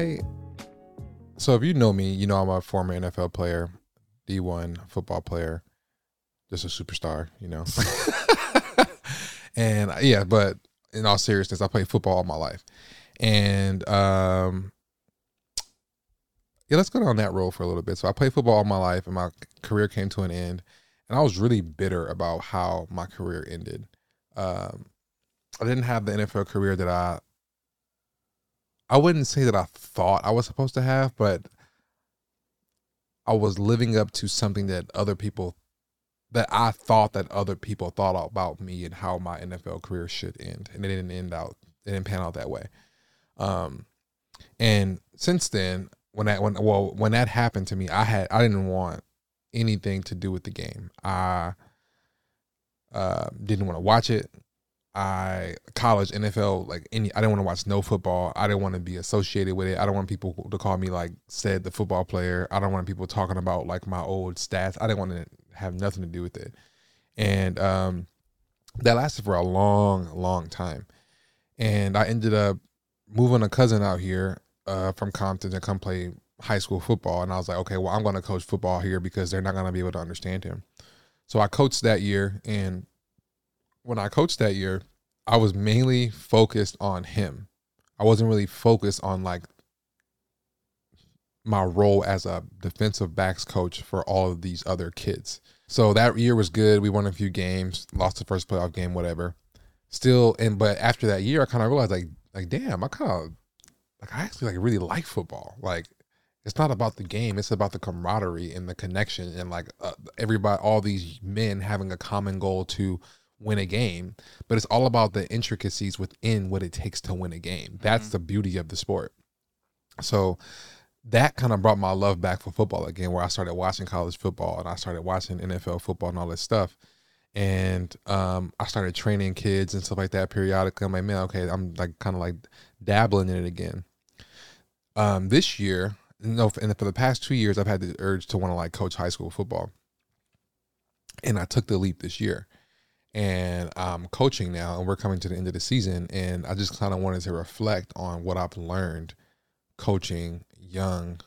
I, so if you know me, you know I'm a former NFL player, D1 football player, just a superstar, you know. and yeah, but in all seriousness, I played football all my life. And um, yeah, let's go down that road for a little bit. So I played football all my life, and my career came to an end and I was really bitter about how my career ended. Um, I didn't have the NFL career that I I wouldn't say that I thought I was supposed to have, but I was living up to something that other people that I thought that other people thought about me and how my NFL career should end, and it didn't end out. It didn't pan out that way. Um, and since then, when that when well when that happened to me, I had I didn't want anything to do with the game. I uh, didn't want to watch it. I college NFL like any I didn't want to watch no football. I didn't want to be associated with it. I don't want people to call me like Ced the football player. I don't want people talking about like my old stats. I didn't want to have nothing to do with it. And um that lasted for a long, long time. And I ended up moving a cousin out here uh, from Compton to come play high school football. And I was like, okay, well, I'm going to coach football here because they're not going to be able to understand him. So I coached that year. And when I coached that year, I was mainly focused on him. I wasn't really focused on like my role as a defensive backs coach for all of these other kids. So that year was good. We won a few games, lost the first playoff game, whatever. Still, and but after that year, I kind of realized like, like, damn, I kind of like I actually like really like football. Like it's not about the game it's about the camaraderie and the connection and like uh, everybody all these men having a common goal to win a game but it's all about the intricacies within what it takes to win a game. That's mm-hmm. the beauty of the sport. So that kind of brought my love back for football again where i started watching college football and i started watching nfl football and all this stuff. And um, i started training kids and stuff like that periodically. I'm like man okay i'm like kind of like dabbling in it again. Um, this year no, and for the past two years, I've had the urge to want to like coach high school football, and I took the leap this year, and I'm coaching now, and we're coming to the end of the season, and I just kind of wanted to reflect on what I've learned coaching young,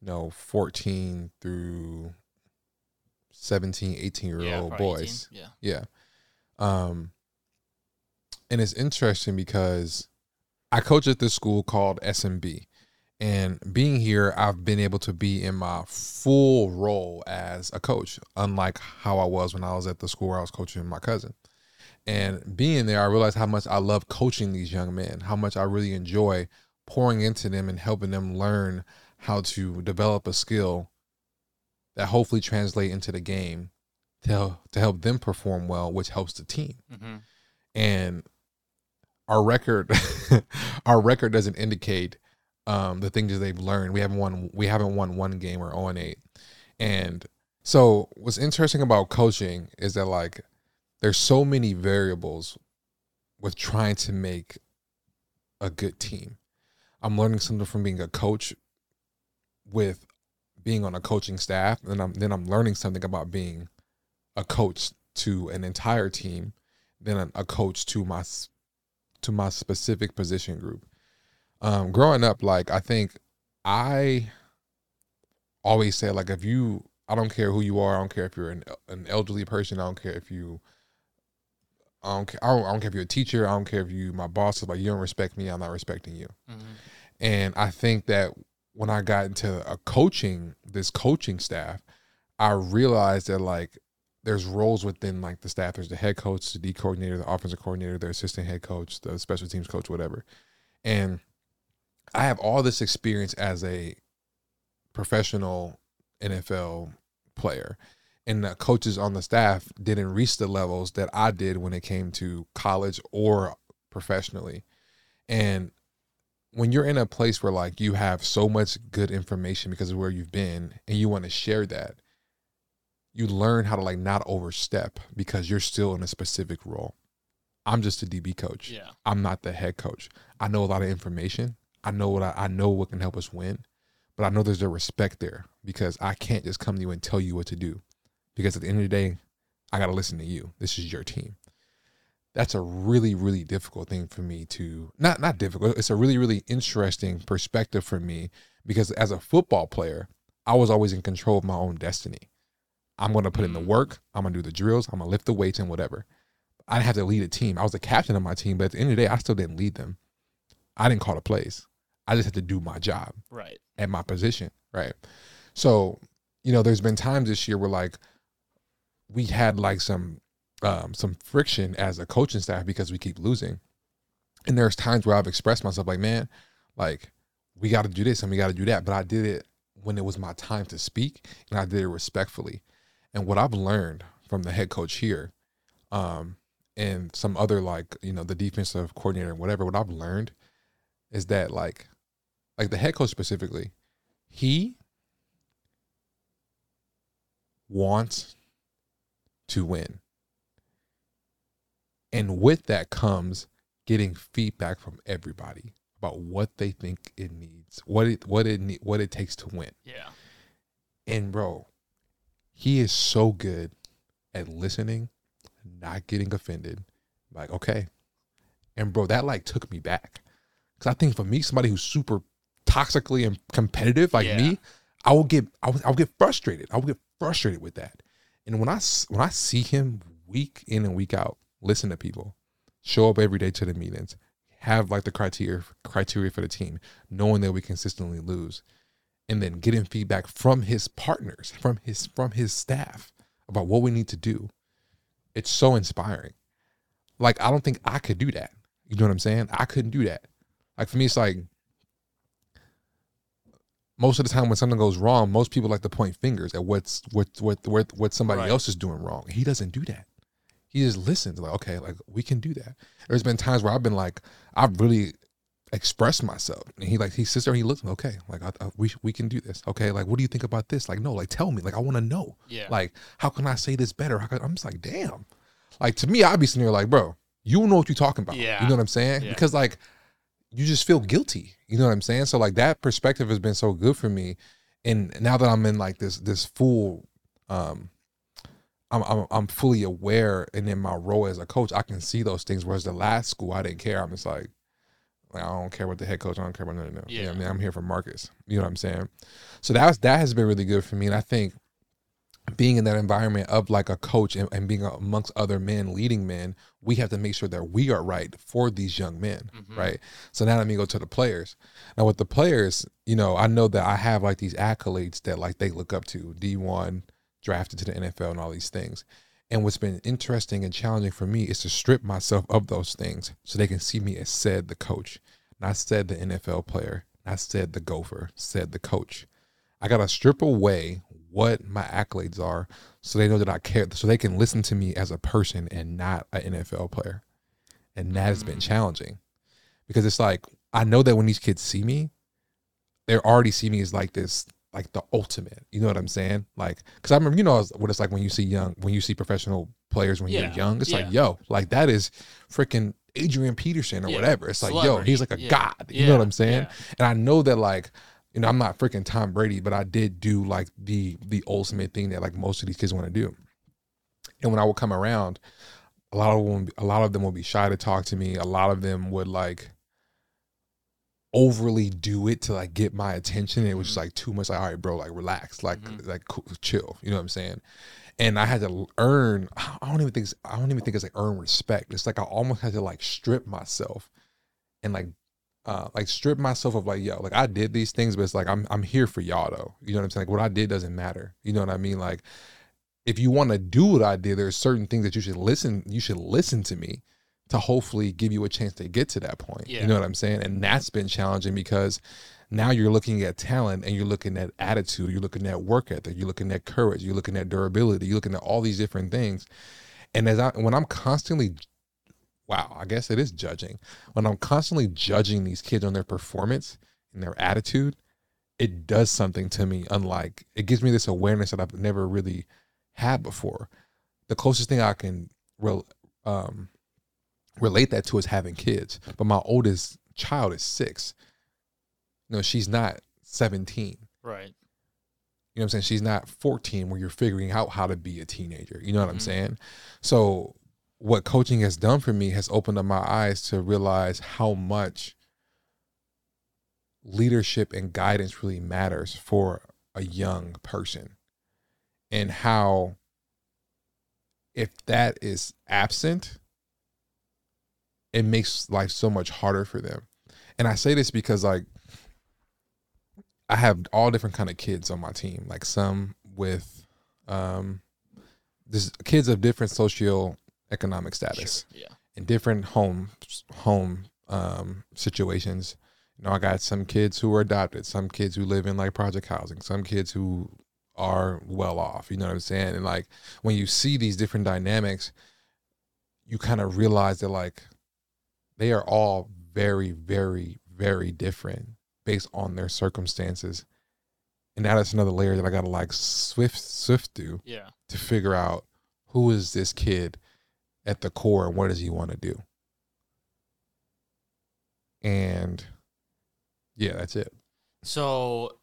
you know, 14 through 17, 18 year yeah, old boys. 18. Yeah. Yeah. Um, and it's interesting because I coach at this school called SMB and being here, I've been able to be in my full role as a coach, unlike how I was when I was at the school where I was coaching my cousin. And being there, I realized how much I love coaching these young men, how much I really enjoy pouring into them and helping them learn how to develop a skill that hopefully translate into the game to, to help them perform well, which helps the team. Mm-hmm. And our record, our record doesn't indicate um, the things that they've learned. We haven't won we haven't won one game or 0 and 8. And so what's interesting about coaching is that like there's so many variables with trying to make a good team. I'm learning something from being a coach with being on a coaching staff and I'm then I'm learning something about being a coach to an entire team, then a coach to my to my specific position group um, growing up, like I think I always say like if you I don't care who you are, I don't care if you're an an elderly person, I don't care if you I don't care I don't, I don't care if you're a teacher, I don't care if you my boss is like you don't respect me, I'm not respecting you. Mm-hmm. And I think that when I got into a coaching this coaching staff, I realized that like there's roles within like the staff. There's the head coach, the D coordinator, the offensive coordinator, the assistant head coach, the special teams coach, whatever. And I have all this experience as a professional NFL player, and the coaches on the staff didn't reach the levels that I did when it came to college or professionally. And when you're in a place where like you have so much good information because of where you've been and you want to share that, you learn how to like not overstep because you're still in a specific role. I'm just a DB coach. Yeah. I'm not the head coach. I know a lot of information, I know what I, I know what can help us win, but I know there's a respect there because I can't just come to you and tell you what to do. Because at the end of the day, I gotta listen to you. This is your team. that's a really really difficult thing for me to not not difficult it's a really really interesting perspective for me because as a football player i was always in control of my own destiny i'm going to put in the Mm. work i'm going to do the drills i'm going to lift the weights and whatever i didn't have to lead a team i was the captain of my team but at the end of the day i still didn't lead them i didn't call the plays i just had to do my job Right. at my position, right? So, you know, there's been times this year where like we had like some um some friction as a coaching staff because we keep losing. And there's times where I've expressed myself like, man, like we got to do this and we got to do that, but I did it when it was my time to speak and I did it respectfully. And what I've learned from the head coach here um and some other like, you know, the defensive coordinator and whatever, what I've learned is that like like the head coach specifically, he wants to win. And with that comes getting feedback from everybody about what they think it needs, what it what it ne- what it takes to win. Yeah. And bro, he is so good at listening, not getting offended. Like, okay. And bro, that like took me back. Cause I think for me, somebody who's super toxically and competitive like Yeah. me, I will get I will, I will get frustrated. I will get frustrated with that. And when I when I see him week in and week out, listen to people, show up every day to the meetings, have like the criteria criteria for the team, knowing that we consistently lose, and then getting feedback from his partners, from his from his staff about what we need to do. It's so inspiring. Like I don't think I could do that. You know what I'm saying? I couldn't do that. Like for me, it's like most of the time when something goes wrong, most people like to point fingers at what's what what what what somebody Right. else is doing wrong. He doesn't do that. He just listens. Like okay, like we can do that. There's been times where I've been like, I've really expressed myself, and he like he sits there, and he looks, like, okay, like I, I, we we can do this. Okay, like what do you think about this? Like no, like tell me. Like I want to know. Yeah. Like how can I say this better? How can, I'm just like damn. Like to me, I'd be sitting there like, bro, you know what you're talking about. Yeah. You know what I'm saying? Yeah. Because like you just feel guilty. You know what I'm saying? So like that perspective has been so good for me. And now that I'm in like this this full um I'm, I'm I'm fully aware and in my role as a coach, I can see those things. Whereas the last school, I didn't care. I'm just like, like, I don't care what the head coach. I don't care about them. Yeah, Yeah. I mean, I'm here for Marcus. You know what I'm saying? So that's that has been really good for me. And I think being in that environment of like a coach and, and being amongst other men, leading men, we have to make sure that we are right for these young men, Mhm. right? So now let me go to the players. Now with the players, you know, I know that I have like these accolades that like they look up to, D1, drafted to the NFL and all these things. And what's been interesting and challenging for me is to strip myself of those things so they can see me as Ced the coach, not Ced the NFL player, not Ced the gopher, Ced the coach. I gotta strip away what my accolades are so they know that I care, so they can listen to me as a person and not an NFL player. And that has been Mm. challenging because it's like I know that when these kids see me, they're already see me as like this, like the ultimate. You know what I'm saying? Like, because I remember, you know, what it's like when you see young, when you see professional players when Yeah, you're young. It's like, yo, like that is freaking Adrian Peterson or Yeah, whatever. It's like, yo, he's like a yeah, god. You know what I'm saying? yeah. And I know that like, you know, I'm not freaking Tom Brady, but I did do like the the ultimate thing that like most of these kids want to do. And when I would come around, a lot of them, a lot of them would be shy to talk to me. A lot of them would like overly do it to like get my attention. It was just Mhm. like too much. Like, all right, bro, like relax, like Mhm. like cool, chill. You know what I'm saying? And I had to earn. I don't even think. it's- I don't even think it's like earn respect. It's like I almost had to like strip myself and like uh like strip myself of like yo like I did these things but it's like I'm I'm here for y'all though. You know what I'm saying? Like what I did doesn't matter. You know what I mean? Like if you want to do what I did there's certain things that you should listen you should listen to me to hopefully give you a chance to get to that point. Yeah. you know what I'm saying? And that's been challenging because now you're looking at talent and you're looking at attitude you're looking at work ethic you're looking at courage you're looking at durability you're looking at all these different things. And as I when I'm constantly wow, I guess it is judging. When I'm constantly judging these kids on their performance and their attitude, it does something to me unlike it gives me this awareness that I've never really had before. The closest thing I can rel um, relate that to is having kids. But my oldest child is six. No, she's not 17. Right. You know what I'm saying? She's not 14 where you're figuring out how to be a teenager. You know what I'm Mhm. saying? So what coaching has done for me has opened up my eyes to realize how much leadership and guidance really matters for a young person. And how if that is absent it makes life so much harder for them. And i say this because like i have all different kind of kids on my team like some with um this kids of different socio economic status Sure, Yeah. in different home home um situations you know i got some kids who are adopted some kids who live in like project housing some kids who are well off you know what i'm saying and like when you see these different dynamics you kind of realize that like they are all very very very different based on their circumstances and now that is another layer that i gotta like swift swift through Yeah. to figure out who is this kid at the core what does he want to do. And yeah, that's it. So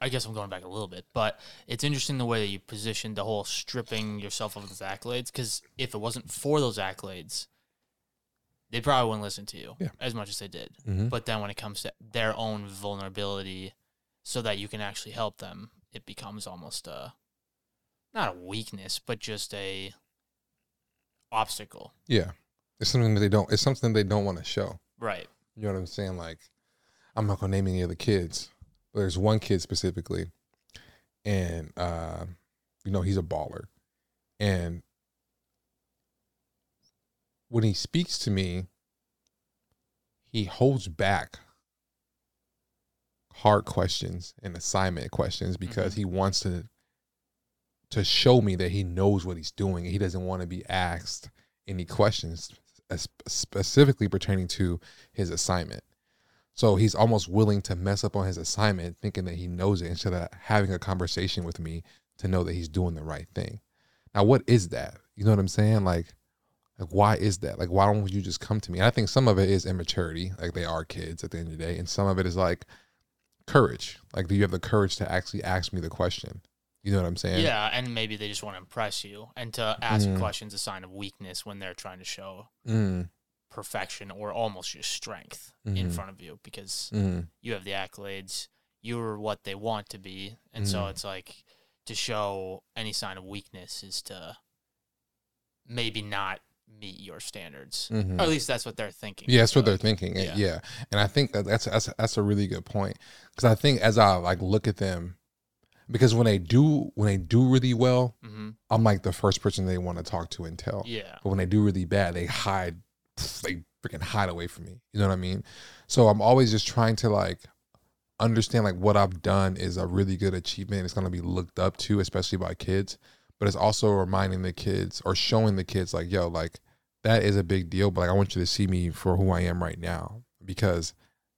I guess I'm going back a little bit, but it's interesting the way that you positioned the whole stripping yourself of those accolades. Because if it wasn't for those accolades, they probably wouldn't listen to you Yeah. as much as they did. Mm-hmm. But then when it comes to their own vulnerability, so that you can actually help them, it becomes almost a not a weakness, but just a obstacle. Yeah, it's something that they don't. It's something they don't want to show. Right. You know what I'm saying? Like, I'm not gonna name any of the kids, but there's one kid specifically, and uh, you know he's a baller, and when he speaks to me, he holds back hard questions and assignment questions because Mhm. he wants to to show me that he knows what he's doing he doesn't want to be asked any questions uh, specifically pertaining to his assignment. So he's almost willing to mess up on his assignment thinking that he knows it instead of having a conversation with me to know that he's doing the right thing. Now what is that? You know what I'm saying? Like like why is that? Like why don't you just come to me? And I think some of it is immaturity, like they are kids at the end of the day, and some of it is like courage. Like do you have the courage to actually ask me the question? You know what I'm saying? Yeah, and maybe they just want to impress you, and to ask Mm. questions a sign of weakness when they're trying to show Mm, perfection or almost just strength in Mhm. front of you because mm, you have the accolades, you're what they want to be, and so Mhm. it's like to show any sign of weakness is to maybe not meet your standards. mhm. Or at least that's what they're thinking. Yeah, that's what they're thinking. yeah. Yeah. and I think that that's that's that's a really good point because I think as I like look at them, because when they do when they do really well, mhm. I'm like the first person they want to talk to and tell. Yeah. But when they do really bad, they hide, they freaking hide away from me. You know what I mean? So I'm always just trying to like understand like what I've done is a really good achievement. It's gonna be looked up to, especially by kids. But it's also reminding the kids or showing the kids like, yo, like that is a big deal. But like I want you to see me for who I am right now. Because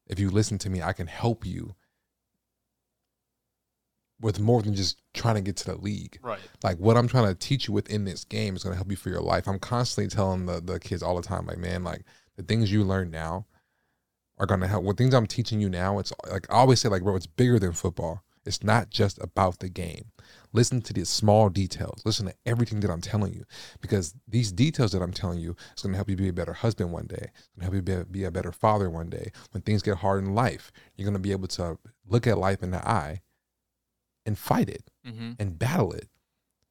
if you listen to me, I can help you with more than just trying to get to the league Right. like what I'm trying to teach you within this game is going to help you for your life. I'm constantly telling the the kids all the time, like, man, like the things you learn now are going to help. What things I'm teaching you now, it's like I always say, like, bro, it's bigger than football. It's not just about the game. Listen to the small details. Listen to everything that I'm telling you, because these details that I'm telling you is going to help you be a better husband one day. It's going to help you be a, be a better father one day. When things get hard in life, you're going to be able to look at life in the eye and fight it Mm-hmm. and battle it.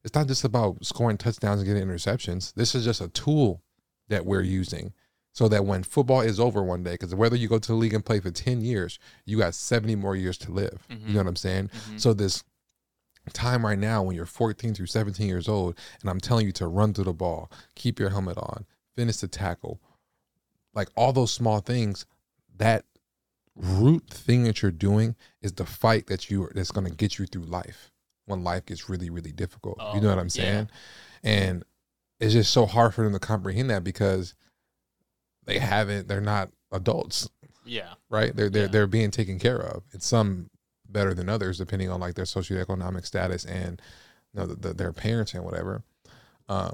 It's not just about scoring touchdowns and getting interceptions. This is just a tool that we're using so that when football is over one day, because whether you go to the league and play for 10 years, you got 70 more years to live. You know what I'm saying? Mhm. So this time right now when you're 14 through 17 years old and I'm telling you to run through the ball, keep your helmet on, finish the tackle, like all those small things, that root thing that you're doing is the fight that you are that's going to get you through life when life gets really really difficult. you know Oh, what I'm yeah. saying? And it's just so hard for them to comprehend that because they haven't they're not adults Yeah. right? They're they're Yeah. they're being taken care of. And some better than others, depending on like their socioeconomic status and you know the, the, their parents and whatever. Um,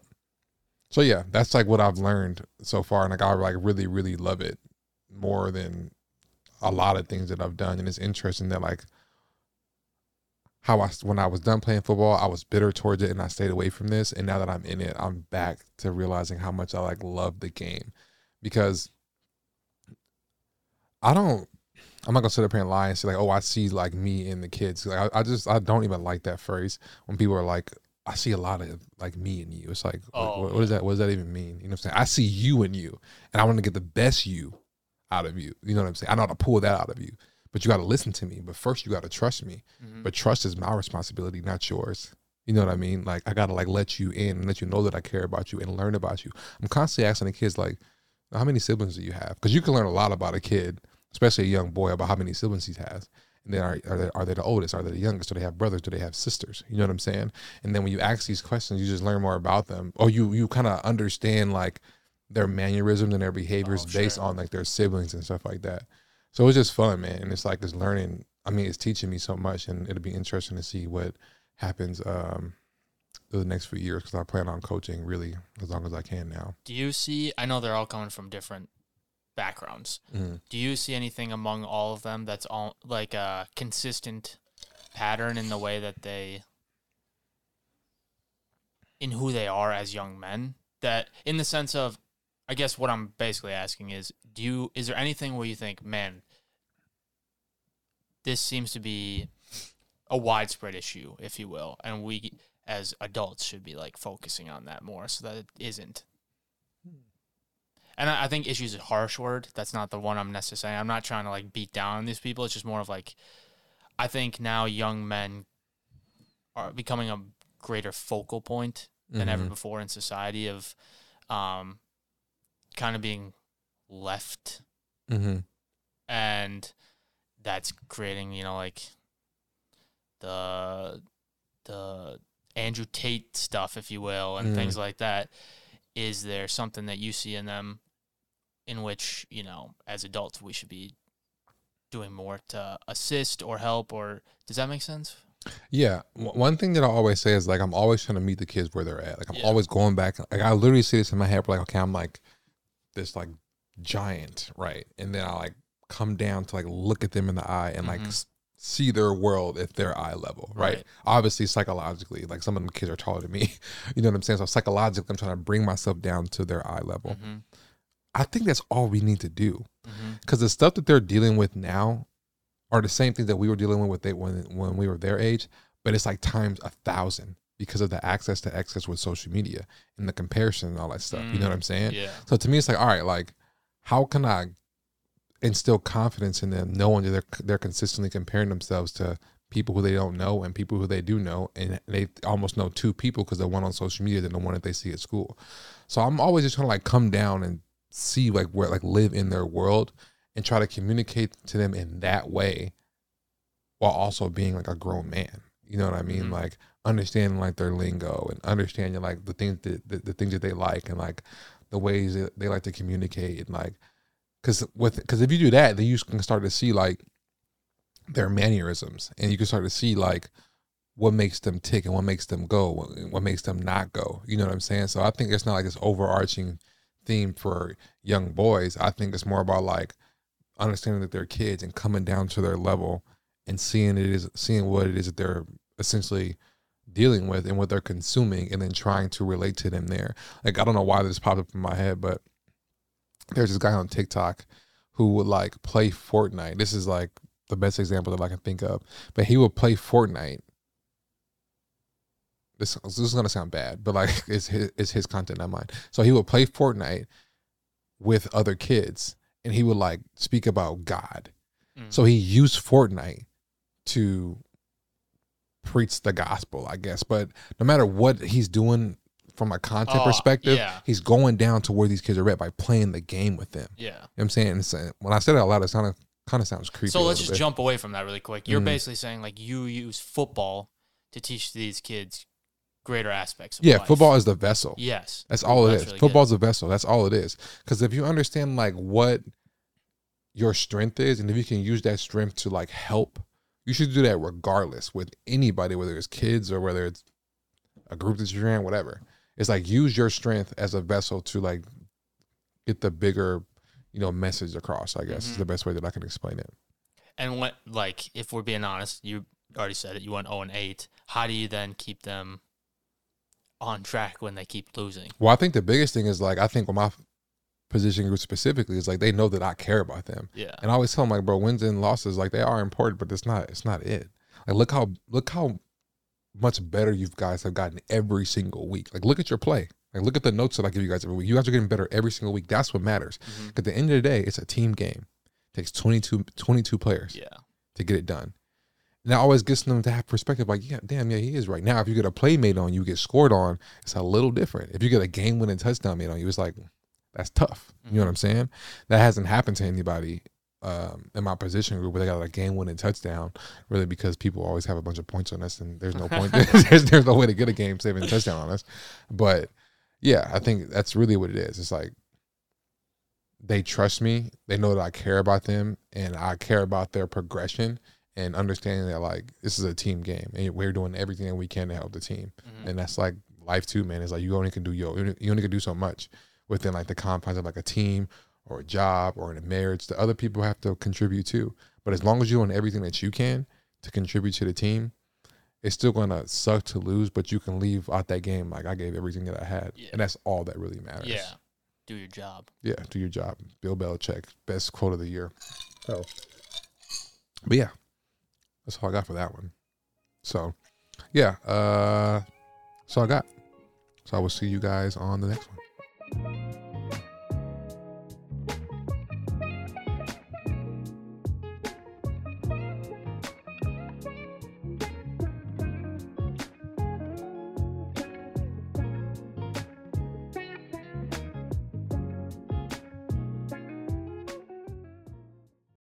so yeah, that's like what I've learned so far, and like I like really really love it more than a lot of things that I've done. And it's interesting that like how I when I was done playing football, I was bitter towards it and I stayed away from this. And now that I'm in it, I'm back to realizing how much I like love the game because I don't. I'm not gonna sit up here and lie and say like, oh, I see like me and the kids. Like, I, I just I don't even like that phrase when people are like, I see a lot of like me and you. It's like, Oh, what, what does that? What does that even mean? You know what I'm saying? I see you and you, and I want to get the best you out of you. You know what I'm saying? I know how to pull that out of you, but you got to listen to me. But first, you got to trust me. Mhm. But trust is my responsibility, not yours. You know what I mean? Like I gotta like let you in and let you know that I care about you and learn about you. I'm constantly asking the kids like, how many siblings do you have? Because you can learn a lot about a kid, especially a young boy, about how many siblings he has. And then are are they, are they the oldest? Are they the youngest? Do they have brothers? Do they have sisters? You know what I'm saying? And then when you ask these questions, you just learn more about them, or you you kind of understand like their mannerisms and their behaviors Oh, based sure. on like their siblings and stuff like that. So it's just fun, man. And it's like it's learning. I mean, it's teaching me so much, and it'll be interesting to see what happens um the next few years because I plan on coaching really as long as I can now. Do you see? I know they're all coming from different backgrounds. Do you see anything among all of them that's all like a consistent pattern in the way that they in who they are as young men that in the sense of I guess what I'm basically asking is do you is there anything where you think man this seems to be a widespread issue if you will and we as adults should be like focusing on that more so that it isn't and I, I think issues is a harsh word. That's not the one I'm necessarily. I'm not trying to like beat down on these people. It's just more of like, I think now young men are becoming a greater focal point than ever Mhm. before in society of, um, kind of being left, Mm-hmm. and that's creating you know like the the Andrew Tate stuff, if you will, and Mm. things like that. Is there something that you see in them in which, you know, as adults we should be doing more to assist or help or does that make sense? Yeah, w- one thing that I always say is like I'm always trying to meet the kids where they're at. Like I'm Yeah. always going back. Like I literally see this in my head. Like okay, I'm like this like giant, right? And then I like come down to like look at them in the eye and like Mhm. s- see their world at their eye level, right? Right. Obviously, psychologically, like some of them kids are taller than me. You know what I'm saying? So psychologically, I'm trying to bring myself down to their eye level. Mm-hmm. I think that's all we need to do Mm-hmm. because the stuff that they're dealing with now are the same things that we were dealing with with they, when when we were their age, but it's like times a thousand because of the access to access with social media and the comparison and all that stuff. You know what I'm mm, saying? Yeah. So to me, it's like, all right, like how can I instill confidence in them, knowing that they're they're consistently comparing themselves to people who they don't know and people who they do know, and they almost know two people because the one on social media than the one that they see at school. So I'm always just trying to like come down and see like where like live in their world and try to communicate to them in that way while also being like a grown man. You know what I mean? Mhm. Like understanding like their lingo and understanding like the things that the, the things that they like and like the ways that they like to communicate and like because with because if you do that then you can start to see like their mannerisms and you can start to see like what makes them tick and what makes them go what, what makes them not go you know what i'm saying so i think it's not like this overarching theme for young boys i think it's more about like understanding that they're kids and coming down to their level and seeing it is seeing what it is that they're essentially dealing with and what they're consuming and then trying to relate to them there. Like i don't know why this popped up in my head but there's this guy on tiktok who would like play fortnite. This is like the best example that i can think of. But he would play fortnite. This, this is gonna sound bad but like it's his, it's his content not mine. So he would play fortnite with other kids and he would like speak about god. Mm. so he used Fortnite to preach the gospel, I guess. But no matter what he's doing from a content Oh, perspective, yeah. he's going down to where these kids are at by playing the game with them. You know yeah. what I'm saying? Uh, when I said it out loud, it sounded, kind of sounds creepy. So let's just bit. jump away from that really quick. You're Mhm. basically saying like you use football to teach these kids greater aspects of Yeah, life. football is the vessel. Yes. That's all it That's is. really good. Football's a vessel. That's all it is. Because if you understand like what your strength is, and if you can use that strength to like help, you should do that regardless with anybody, whether it's kids or whether it's a group that you're in, whatever. It's like use your strength as a vessel to like get the bigger, you know, message across. I guess is Mhm. the best way that I can explain it. And what like if we're being honest, you already said it. You went zero and eight. How do you then keep them on track when they keep losing? Well, I think the biggest thing is like I think with my position group specifically is like they know that I care about them, Yeah. and I always tell them like, bro, wins and losses like they are important, but it's not it's not it. Like look how look how much better you guys have gotten every single week. Like look at your play. Like look at the notes that I give you guys every week. You guys are getting better every single week. That's what matters. Mhm. At the end of the day, it's a team game. It takes 22, 22 players Yeah. to get it done. And that always gets them to have perspective like, yeah, damn, yeah, he is right. Now, if you get a play made on you, get scored on, it's a little different. If you get a game winning touchdown made on you, it's like, that's tough. You know what I'm saying? That hasn't happened to anybody um, in my position group where they got a game winning touchdown, really, because people always have a bunch of points on us and there's no point. there's, there's no way to get a game saving touchdown on us. But yeah, I think that's really what it is. It's like, they trust me. They know that I care about them and I care about their progression and understanding that like this is a team game and we're doing everything that we can to help the team. Mhm. And that's like life too, man. It's like you only can do yo, you only can do so much within like the confines of like a team or a job or in a marriage. The other people have to contribute too. But as long as you're doing everything that you can to contribute to the team, it's still gonna suck to lose, but you can leave out that game like I gave everything that I had, Yeah. and that's all that really matters. Yeah. Do your job. Yeah, do your job. Bill Belichick, best quote of the year. So, but yeah, that's all I got for that one. So, yeah, uh, that's all I got. So I will see you guys on the next one.